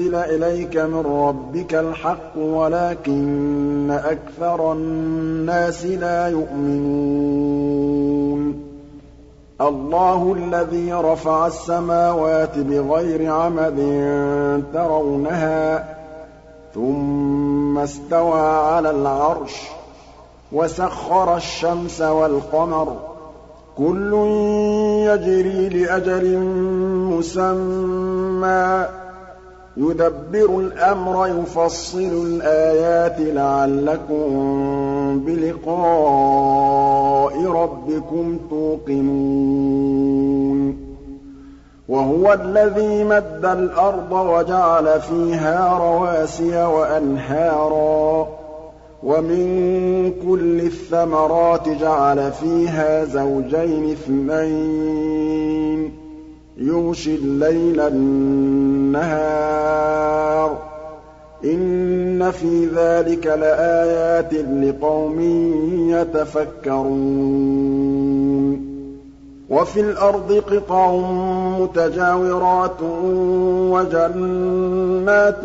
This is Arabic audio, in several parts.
إِلَيْكَ مِن رَّبِّكَ الْحَقُّ وَلَٰكِنَّ أَكْثَرَ النَّاسِ لَا يُؤْمِنُونَ. اللَّهُ الَّذِي رَفَعَ السَّمَاوَاتِ بِغَيْرِ عَمَدٍ تَرَوْنَهَا ۖ ثُمَّ اسْتَوَىٰ عَلَى الْعَرْشِ ۖ وَسَخَّرَ الشَّمْسَ وَالْقَمَرَ ۖ. كُلٌّ يَجْرِي لِأَجَلٍ مُّسَمًّى ۚ. يُدَبِّرُ الْأَمْرَ يُفَصِّلُ الْآيَاتِ لَعَلَّكُم بِلِقَاءِ رَبِّكُمْ تُوقِنُونَ. وَهُوَ الَّذِي مَدَّ الْأَرْضَ وَجَعَلَ فِيهَا رَوَاسِيَ وَأَنْهَارًا وَمِن كُلِّ الثَّمَرَاتِ جَعَلَ فِيهَا زَوْجَيْنِ اثْنَيْنِ ۖ. يُغْشِي اللَّيْلَ النَّهَارَ ۚ. إِنَّ فِي ذَٰلِكَ لَآيَاتٍ لِّقَوْمٍ يَتَفَكَّرُونَ. وَفِي الْأَرْضِ قِطَعٌ مُّتَجَاوِرَاتٌ وَجَنَّاتٌ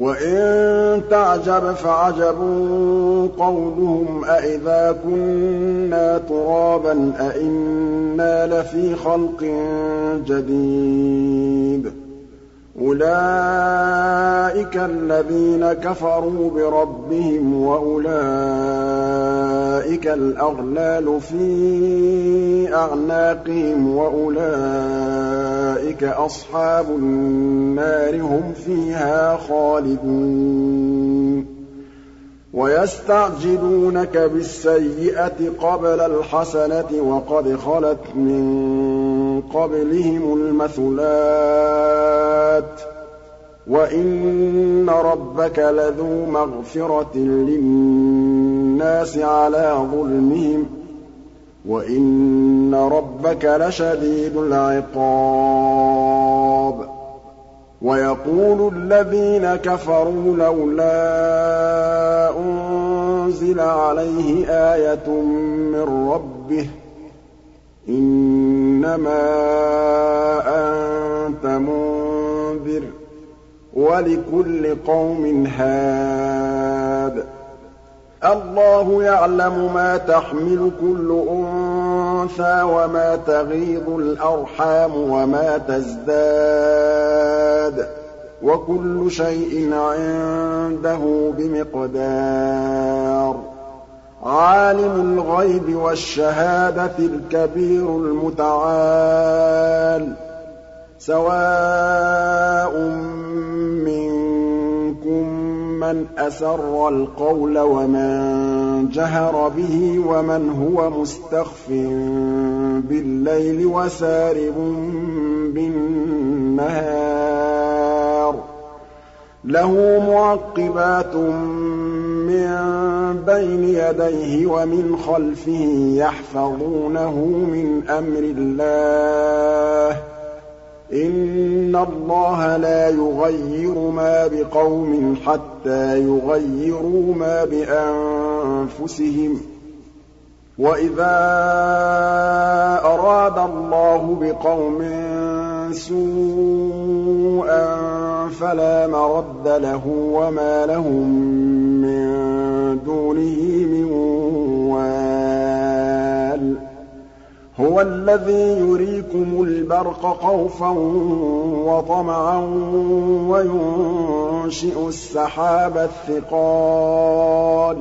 وَإِن تَعْجَبْ فَعَجَبٌ قَوْلُهُمْ أَإِذَا كُنَّا تُرَابًا أَإِنَّا لَفِي خَلْقٍ جَدِيدٍ ۚ أُولَٰئِكَ الَّذِينَ كَفَرُوا بِرَبِّهِمْ ۖ وَأُولَٰئِكَ الْأَغْلَالُ فِي أَعْنَاقِهِمْ ۖ وَأُولَٰئِكَ أَصْحَابُ النَّارِ ۖ هُمْ فِيهَا خَالِدُونَ وَيَسْتَعْجِلُونَكَ بِالسَّيِّئَةِ قَبْلَ الْحَسَنَةِ وَقَدْ خَلَتْ مِن قَبْلِهِمُ الْمَثُلَاتُ ۗ وَإِنَّ رَبَّكَ لَذُو مَغْفِرَةٍ لِّلنَّاسِ عَلَىٰ ظُلْمِهِمْ ۖ وَإِنَّ رَبَّكَ لَشَدِيدُ الْعِقَابِ وَيَقُولُ الَّذِينَ كَفَرُوا لَوْلَا أُنزِلَ عَلَيْهِ آيَةٌ مِّن رَّبِّهِ ۖ إِنَّمَا أَنتَ مُنذِرٌ ۖ وَلِكُلِّ قَوْمٍ هَادٍ اللَّهُ يَعْلَمُ مَا تَحْمِلُ كُلُّ أُنثَىٰ وَمَا تَغِيضُ الْأَرْحَامُ وَمَا تَزْدَادُ ۖ وَكُلُّ شَيْءٍ عِندَهُ بِمِقْدَارٍ عَالِمُ الْغَيْبِ وَالشَّهَادَةِ الْكَبِيرُ الْمُتَعَالِ سَوَاءٌ مِّنكُم مَّنْ أَسَرَّ الْقَوْلَ وَمَن جَهَرَ بِهِ وَمَنْ هُوَ مُسْتَخْفٍ بِاللَّيْلِ وَسَارِبٌ بِالنَّهَارِ. لَهُ مُعَقِّبَاتٌ بَيْنِ يَدَيْهِ وَمِنْ خَلْفِهِ يَحْفَظُونَهُ مِنْ أَمْرِ اللَّهِ ۗ. إِنَّ اللَّهَ لَا يُغَيِّرُ مَا بِقَوْمٍ حَتَّىٰ يُغَيِّرُوا مَا بِأَنفُسِهِمْ ۗ. وَإِذَا أَرَادَ اللَّهُ بِقَوْمٍ سُوءًا فَلَا مَرَدَّ لَهُ ۚ وَمَا لَهُم مِّن دُونِهِ مِن وَالٍ هُوَ الَّذِي يُرِيكُمُ الْبَرْقَ خَوْفًا وَطَمَعًا وَيُنشِئُ السَّحَابَ الثِّقَالَ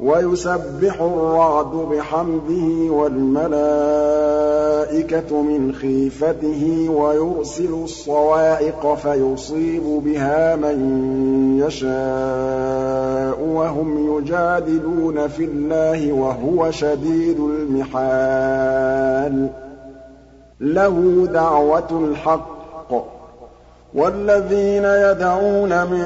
وَيُسَبِّحُ الرَّعْدُ بِحَمْدِهِ وَالْمَلَائِكَةُ مِنْ خِيفَتِهِ وَيُرْسِلُ الصَّوَاعِقَ فَيُصِيبُ بِهَا مَن يَشَاءُ وَهُمْ يُجَادِلُونَ فِي اللَّهِ وَهُوَ شَدِيدُ الْمِحَالِ. لَهُ دَعْوَةُ الْحَقِّ. وَالَّذِينَ يَدْعُونَ مِن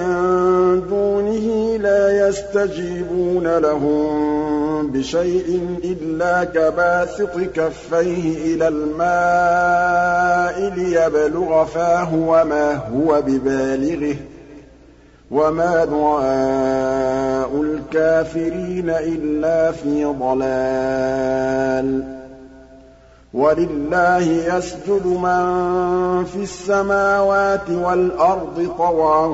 دُونِهِ لَا يَسْتَجِيبُونَ لَهُم بِشَيْءٍ إِلَّا كَبَاسِطِ كَفَّيْهِ إِلَى الْمَاءِ لِيَبْلُغَ فَاهُ وَمَا هُوَ بِبَالِغِهِ ۚ وَمَا دُعَاءُ الْكَافِرِينَ إِلَّا فِي ضَلَالٍ وَلِلَّهِ يَسْجُدُ مَن فِي السَّمَاوَاتِ وَالْأَرْضِ طَوْعًا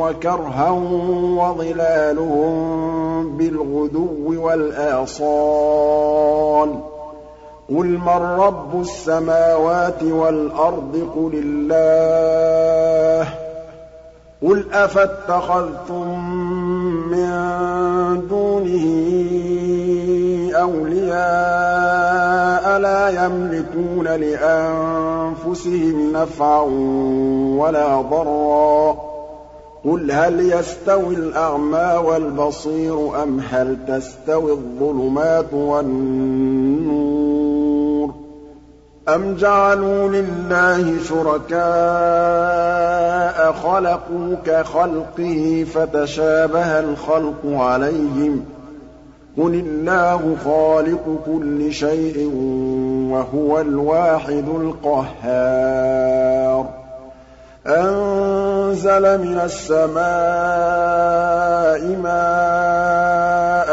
وَكَرْهًا وَظِلَالُهُم بِالْغُدُوِّ وَالْآصَالِ ۩ قُلْ مَن رَّبُّ السَّمَاوَاتِ وَالْأَرْضِ؟ قُلِ اللَّهُ ۚ. قُلْ أَفَاتَّخَذْتُم مِّن دُونِهِ أَوْلِيَاءَ؟ لَا يَمْلِكُونَ لِأَنفُسِهِمْ نَفْعًا وَلَا ضَرًّا ۚ. قُلْ هَلْ يَسْتَوِي الْأَعْمَىٰ وَالْبَصِيرُ أَمْ هَلْ تَسْتَوِي الظُّلُمَاتُ وَالنُّورُ؟ أَمْ جَعَلُوا لِلَّهِ شُرَكَاءَ خَلَقُوا كَخَلْقِهِ فَتَشَابَهَ الْخَلْقُ عَلَيْهِمْ ۚ قُلِ اللَّهُ خَالِقُ كُلِّ شَيْءٍ وَهُوَ الْوَاحِدُ الْقَهَّارُ أَنزَلَ مِنَ السَّمَاءِ مَاءً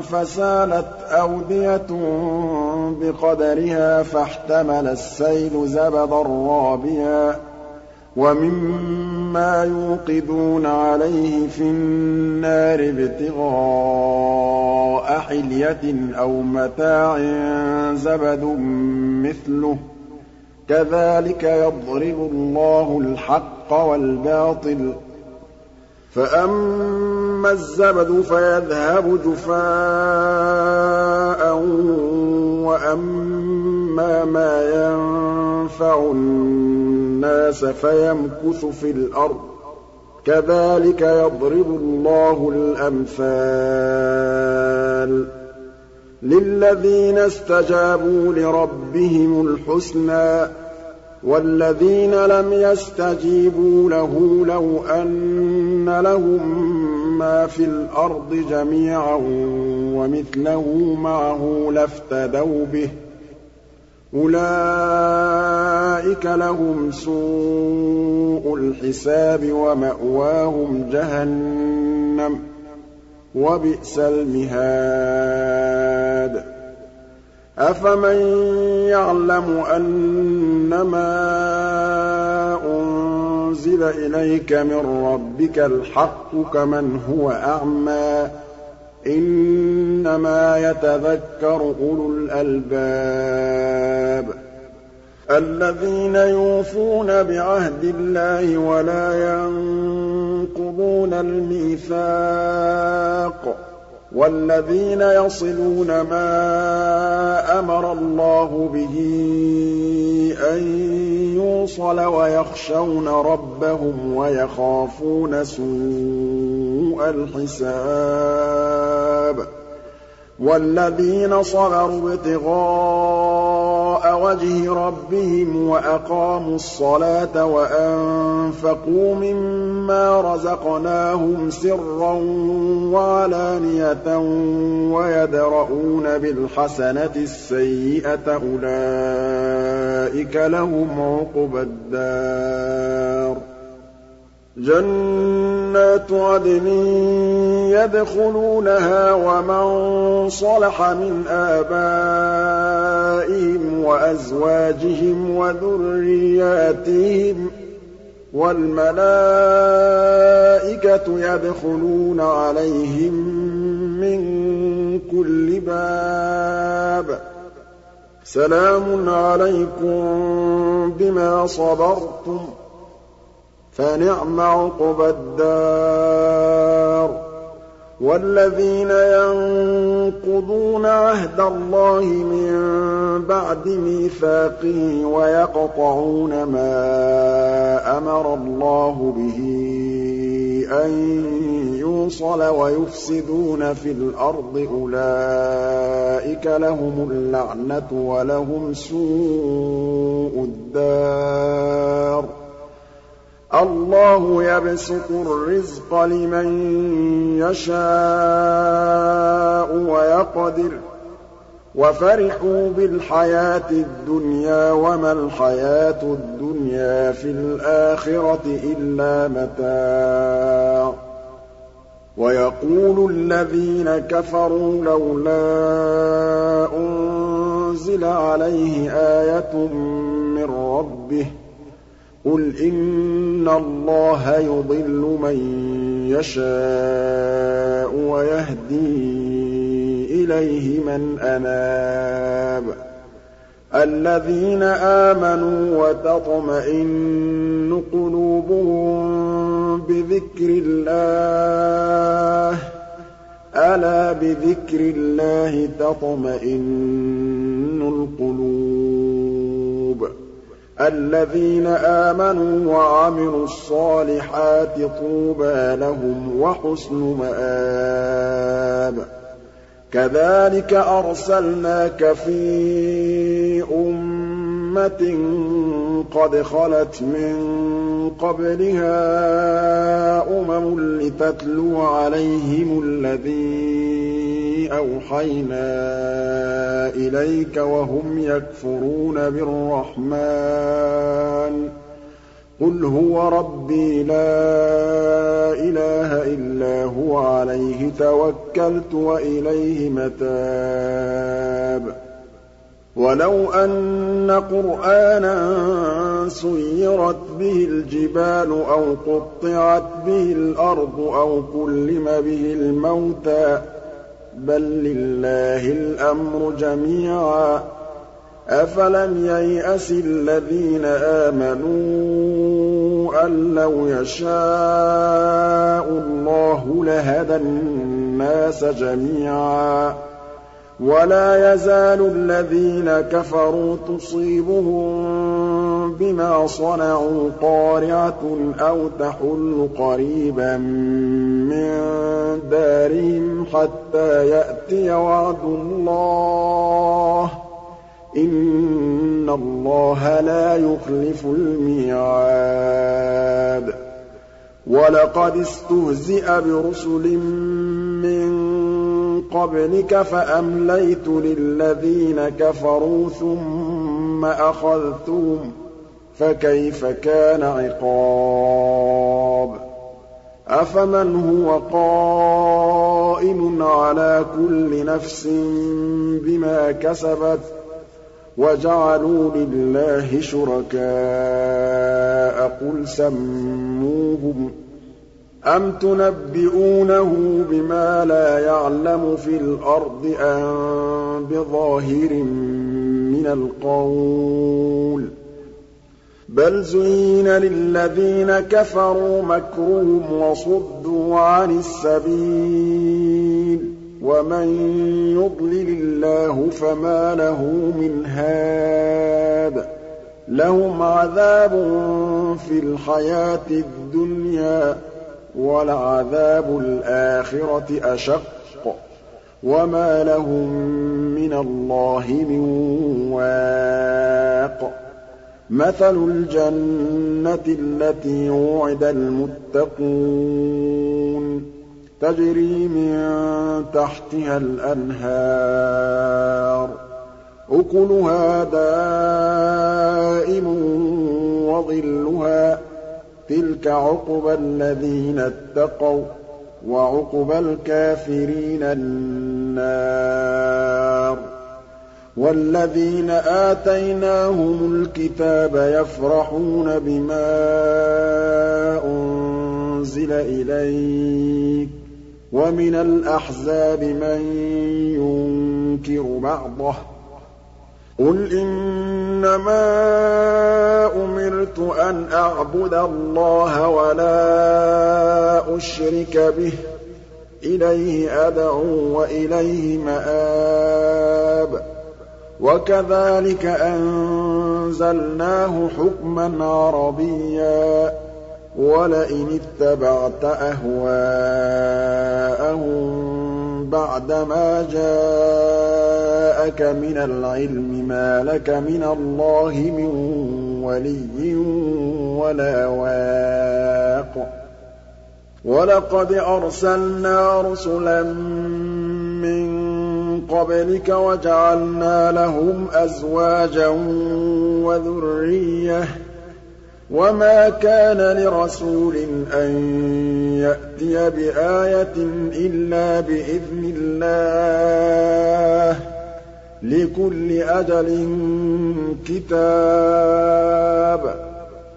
فَسَالَتْ أَوْدِيَةٌ بِقَدَرِهَا فَاحْتَمَلَ السَّيْلُ زَبَدًا رَّابِيًا وَمِمَّا يُوقِدُونَ عَلَيْهِ فِي النَّارِ ابْتِغَاءَ حِلْيَةٍ أَوْ مَتَاعٍ زَبَدٌ مِّثْلُهُ ۚ. كَذَٰلِكَ يَضْرِبُ اللَّهُ الْحَقَّ وَالْبَاطِلَ ۚ. فَأَمَّا الزَّبَدُ فَيَذْهَبُ جُفَاءً وَأَمَّا مَا يَنفَعُ النَّاسَ فَيَمْكُثُ فِي الْأَرْضِ ۚ. كَذَٰلِكَ يَضْرِبُ اللَّهُ الْأَمْثَالَ ۗ لِلَّذِينَ اسْتَجَابُوا لِرَبِّهِمُ الْحُسْنَىٰ ۚ وَالَّذِينَ لَمْ يَسْتَجِيبُوا لَهُ لَوْ أَنَّ لَهُم مَّا فِي الْأَرْضِ جَمِيعًا وَمِثْلَهُ مَعَهُ لَافْتَدَوْا بِهِ ۚ أُولَٰئِكَ لَهُمْ سُوءُ الْحِسَابِ وَمَأْوَاهُمْ جَهَنَّمُ ۖ وَبِئْسَ الْمِهَادُ. أَفَمَن يَعْلَمُ أَنَّمَا أُنزِلَ إِلَيْكَ مِن رَّبِّكَ الْحَقُّ كَمَنْ هُوَ أَعْمَىٰ ۚ إِنَّمَا يَتَذَكَّرُ أُولُو الْأَلْبَابِ الَّذِينَ يُوفُونَ بِعَهْدِ اللَّهِ وَلَا يَنقُضُونَ الْمِيثَاقَ وَالَّذِينَ يَصِلُونَ مَا أَمَرَ اللَّهُ بِهِ أَن يُوصَلَ وَيَخْشَوْنَ رَبَّهُمْ وَيَخَافُونَ سُوءَ الْحِسَابِ وَالَّذِينَ صَبَرُوا وَجْهِ رَبِّهِمْ وَأَقَامُوا الصَّلَاةَ وَأَنفَقُوا مِمَّا رَزَقْنَاهُمْ سِرًّا وَعَلَانِيَةً وَيَدْرَءُونَ بِالْحَسَنَةِ السَّيِّئَةَ أُولَٰئِكَ لَهُمْ عُقْبَى الدَّارِ جَنَّاتُ عَدْنٍ يَدْخُلُونَهَا وَمَن صَلَحَ مِنْ آبَائِهِمْ وَأَزْوَاجِهِمْ وَذُرِّيَّاتِهِمْ ۖ وَالْمَلَائِكَةُ يَدْخُلُونَ عَلَيْهِم مِّن كُلِّ بَابٍ ۚ سَلَامٌ عَلَيْكُم بِمَا صَبَرْتُمْ ۚ فَنِعْمَ عُقْبَى الدَّارِ. وَالَّذِينَ يَنقُضُونَ عَهْدَ اللَّهِ مِن بَعْدِ مِيثَاقِهِ وَيَقْطَعُونَ مَا أَمَرَ اللَّهُ بِهِ أَن يُوصَلَ وَيُفْسِدُونَ فِي الْأَرْضِ أُولَٰئِكَ لَهُمُ اللَّعْنَةُ وَلَهُمْ سُوءُ الدَّارِ. اللَّهُ يَبْسُطُ الرِّزْقَ لِمَن يَشَاءُ وَيَقْدِرُ ۚ. وَفَرِحُوا بِالْحَيَاةِ الدُّنْيَا وَمَا الْحَيَاةُ الدُّنْيَا فِي الْآخِرَةِ إِلَّا مَتَاعٌ. وَيَقُولُ الَّذِينَ كَفَرُوا لَوْلَا أُنزِلَ عَلَيْهِ آيَةٌ مِّن رَّبِّهِ قُلْ إِنَّ اللَّهَ يُضِلُّ مَن يَشَاءُ وَيَهْدِي إِلَيْهِ مَنْ أَنَابَ الَّذِينَ آمَنُوا وَتَطْمَئِنُّ قُلُوبُهُم بِذِكْرِ اللَّهِ ۗ أَلَا بِذِكْرِ اللَّهِ تَطْمَئِنُّ الْقُلُوبُ الَّذِينَ آمَنُوا وَعَمِلُوا الصَّالِحَاتِ طُوبَىٰ لَهُمْ وَحُسْنُ مَآبٍ. كَذَٰلِكَ أَرْسَلْنَاكَ فِي أُمَّةٍ قَدْ خَلَتْ مِن قَبْلِهَا أُمَمٌ لِّتَتْلُوَ عَلَيْهِمُ الَّذِي أَوْحَيْنَا إِلَيْكَ وَهُمْ يَكْفُرُونَ بِالرَّحْمَٰنِ. قُلْ هُوَ رَبِّي لَا إِلَٰهَ إِلَّا هُوَ عَلَيْهِ تَوَكَّلْتُ وَإِلَيْهِ مَتَابِ. وَلَوْ أَنَّ قُرْآنًا سُيِّرَتْ بِهِ الْجِبَالُ أَوْ قُطِّعَتْ بِهِ الْأَرْضُ أَوْ كُلِّمَ بِهِ الْمَوْتَىٰ بَل لِّلَّهِ الْأَمْرُ جَمِيعًا ۗ. أَفَلَمْ يَيْأَسِ الَّذِينَ آمَنُوا أَن لَّوْ يَشَاءُ اللَّهُ لَهَدَى النَّاسَ جَمِيعًا. وَلَا يَزَالُ الَّذِينَ كَفَرُوا تُصِيبُهُم بِمَا صَنَعُوا قَارِعَةٌ أَوْ تَحُلُّ قَرِيبًا مِّن دَارِهِمْ حَتَّىٰ يَأْتِيَ وَعْدُ اللَّهِ ۚ. إِنَّ اللَّهَ لَا يُخْلِفُ الْمِيعَادَ. وَلَقَدِ اسْتُهْزِئَ بِرُسُلٍ مِّن قَبْلِكَ فَأَمْلَيْتُ لِلَّذِينَ كَفَرُوا ثُمَّ أَخَذْتُهُمْ ۖ فَكَيْفَ كَانَ عِقَابِ؟ أَفَمَنْ هُوَ قَائِمٌ عَلَىٰ كُلِّ نَفْسٍ بِمَا كَسَبَتْ وَجَعَلُوا لِلَّهِ شُرَكَاءَ قُلْ سَمُّوهُمْ أَمْ تُنَبِّئُونَهُ بِمَا لَا يَعْلَمُ فِي الْأَرْضِ أَم بِظَاهِرٍ مِّنَ الْقَوْلِ ۗ؟ بَلْ زُيِّنَ لِلَّذِينَ كَفَرُوا مَكْرُهُمْ وَصُدُّوا عَنِ السَّبِيلِ ۗ وَمَن يُضْلِلِ اللَّهُ فَمَا لَهُ مِنْ هَادٍ ۗ لَّهُمْ عَذَابٌ فِي الْحَيَاةِ الدُّنْيَا وَلَعَذَابُ الْآخِرَةِ أَشَقُّ ۖ وَمَا لَهُم مِّنَ اللَّهِ مِن وَاقٍ مَثَلُ الْجَنَّةِ الَّتِي وُعِدَ الْمُتَّقُونَ. تَجْرِي مِن تَحْتِهَا الْأَنْهَارُ. أُكُلُهَا دَائِمٌ وَظِلُّهَا. تِلْكَ عُقْبَى الَّذِينَ اتَّقَوا ۖ وَّعُقْبَى الْكَافِرِينَ النَّارُ. وَالَّذِينَ آتَيْنَاهُمُ الْكِتَابَ يَفْرَحُونَ بِمَا أُنزِلَ إِلَيْكَ ۖ وَمِنَ الْأَحْزَابِ مَن يُنكِرُ بَعْضَهُ ۚ قُلْ إِنَّمَا أُمِرْتُ أَنْ أَعْبُدَ اللَّهَ وَلَا أُشْرِكَ بِهِ ۚ إِلَيْهِ أَدْعُو وَإِلَيْهِ مَآبِ وَكَذَٰلِكَ أَنزَلْنَاهُ حُكْمًا عَرَبِيًّا ۚ وَلَئِنِ اتَّبَعْتَ أَهْوَاءَهُم بَعْدَمَا جَاءَكَ مِنَ الْعِلْمِ مَا لَكَ مِنَ اللَّهِ مِن وَلِيٍّ وَلَا وَاقٍ. وَلَقَدْ أَرْسَلْنَا رُسُلًا قَبْلِكَ وَجَعَلْنَا لَهُمْ أَزْوَاجًا وَذُرِّيَّةً ۚ. وَمَا كَانَ لِرَسُولٍ أَن يَأْتِيَ بِآيَةٍ إِلَّا بِإِذْنِ اللَّهِ ۗ. لِكُلِّ أَجَلٍ كِتَابٌ.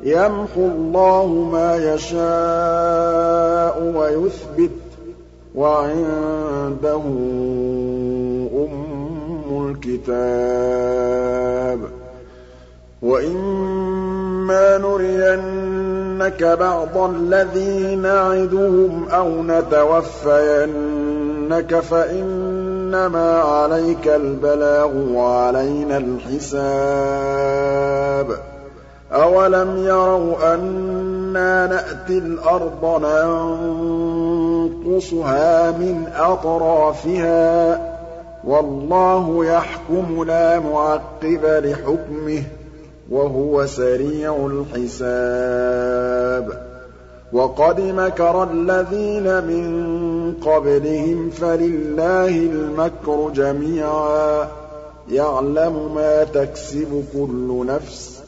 يَمْحُو اللَّهُ مَا يَشَاءُ وَيُثْبِتُ ۖ. وَعِندَهُ الْكِتَابِ وَإِمَّا نُرِيَنَّكَ بَعْضَ الَّذِي نَعِدُهُمْ أَوْ نَتَوَفَّيَنَّكَ فَإِنَّمَا عَلَيْكَ الْبَلَاغُ وَعَلَيْنَا الْحِسَابُ أَوَلَمْ يَرَوْا أَنَّا نَأْتِي الْأَرْضَ نَنقُصُهَا مِنْ أَطْرَافِهَا ۚ وَاللَّهُ يَحْكُمُ لَا مُعَقِّبَ لِحُكْمِهِ ۚ وَهُوَ سَرِيعُ الْحِسَابِ. وَقَدْ مَكَرَ الَّذِينَ مِن قَبْلِهِمْ فَلِلَّهِ الْمَكْرُ جَمِيعًا ۖ. يَعْلَمُ مَا تَكْسِبُ كُلُّ نَفْسٍ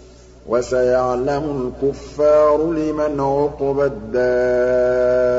وَسَيَعْلَمُ الْكُفَّارُ لِمَنْ عُقْبَى الدَّارِ.